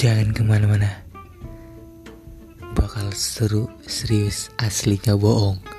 Jangan ke mana-mana. Bakal seru, serius, asli gak bohong.